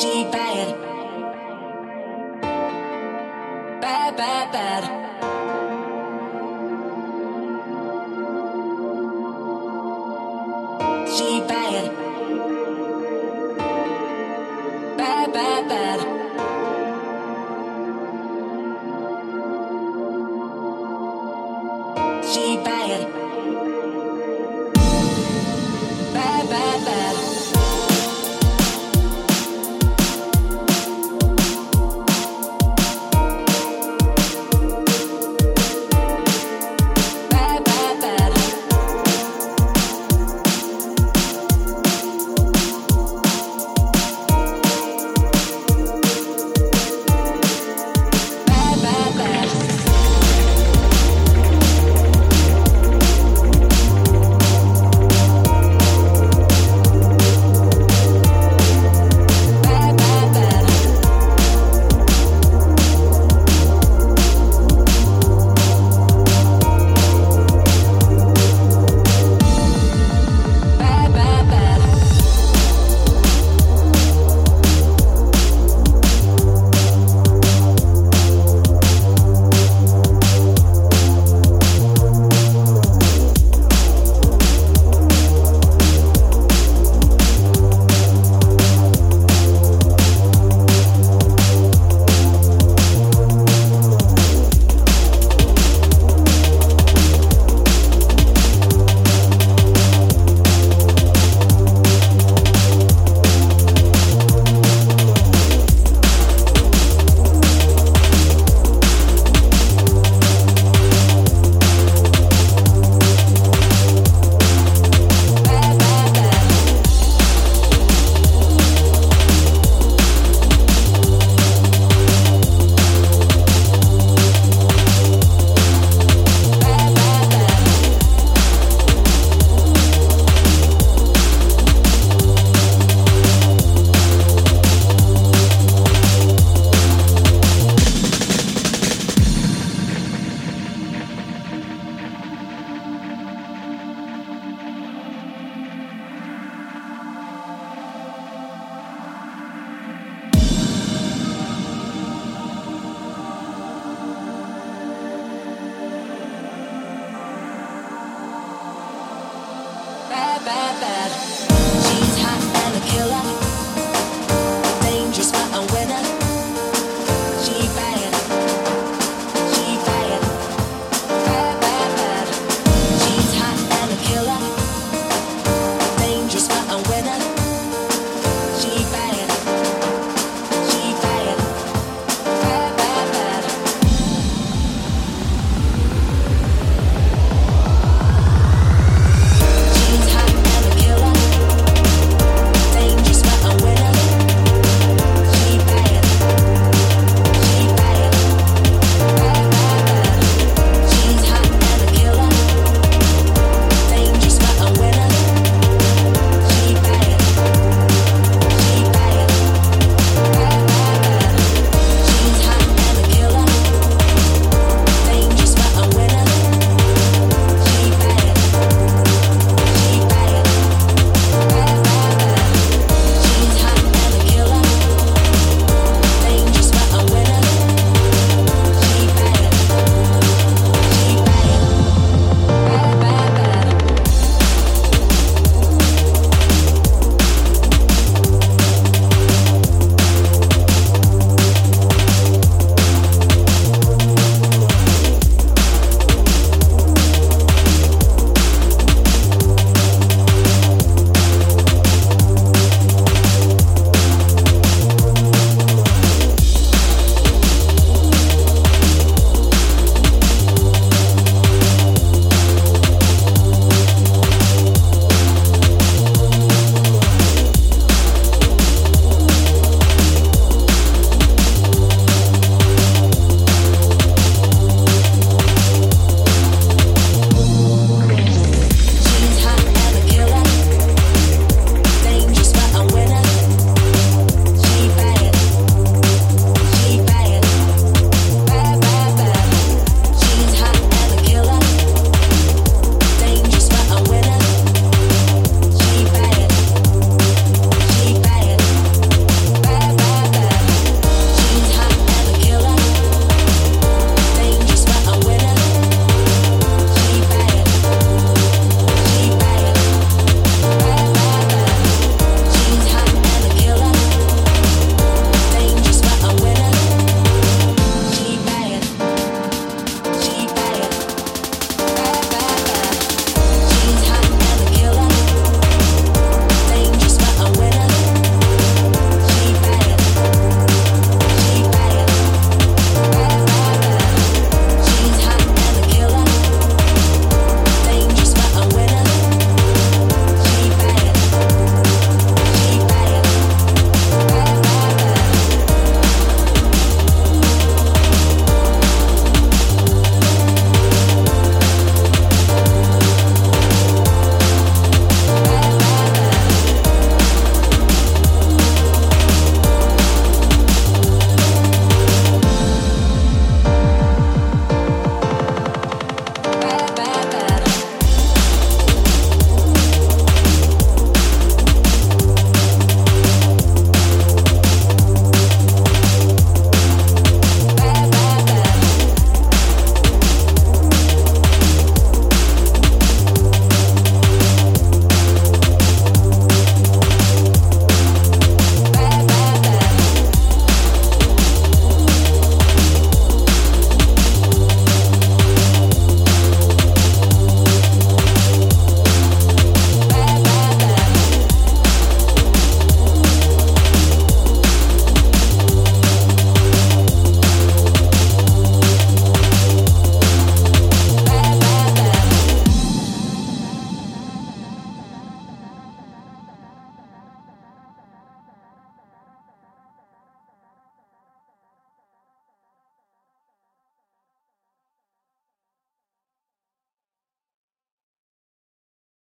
she bad. Bad, bad, bad.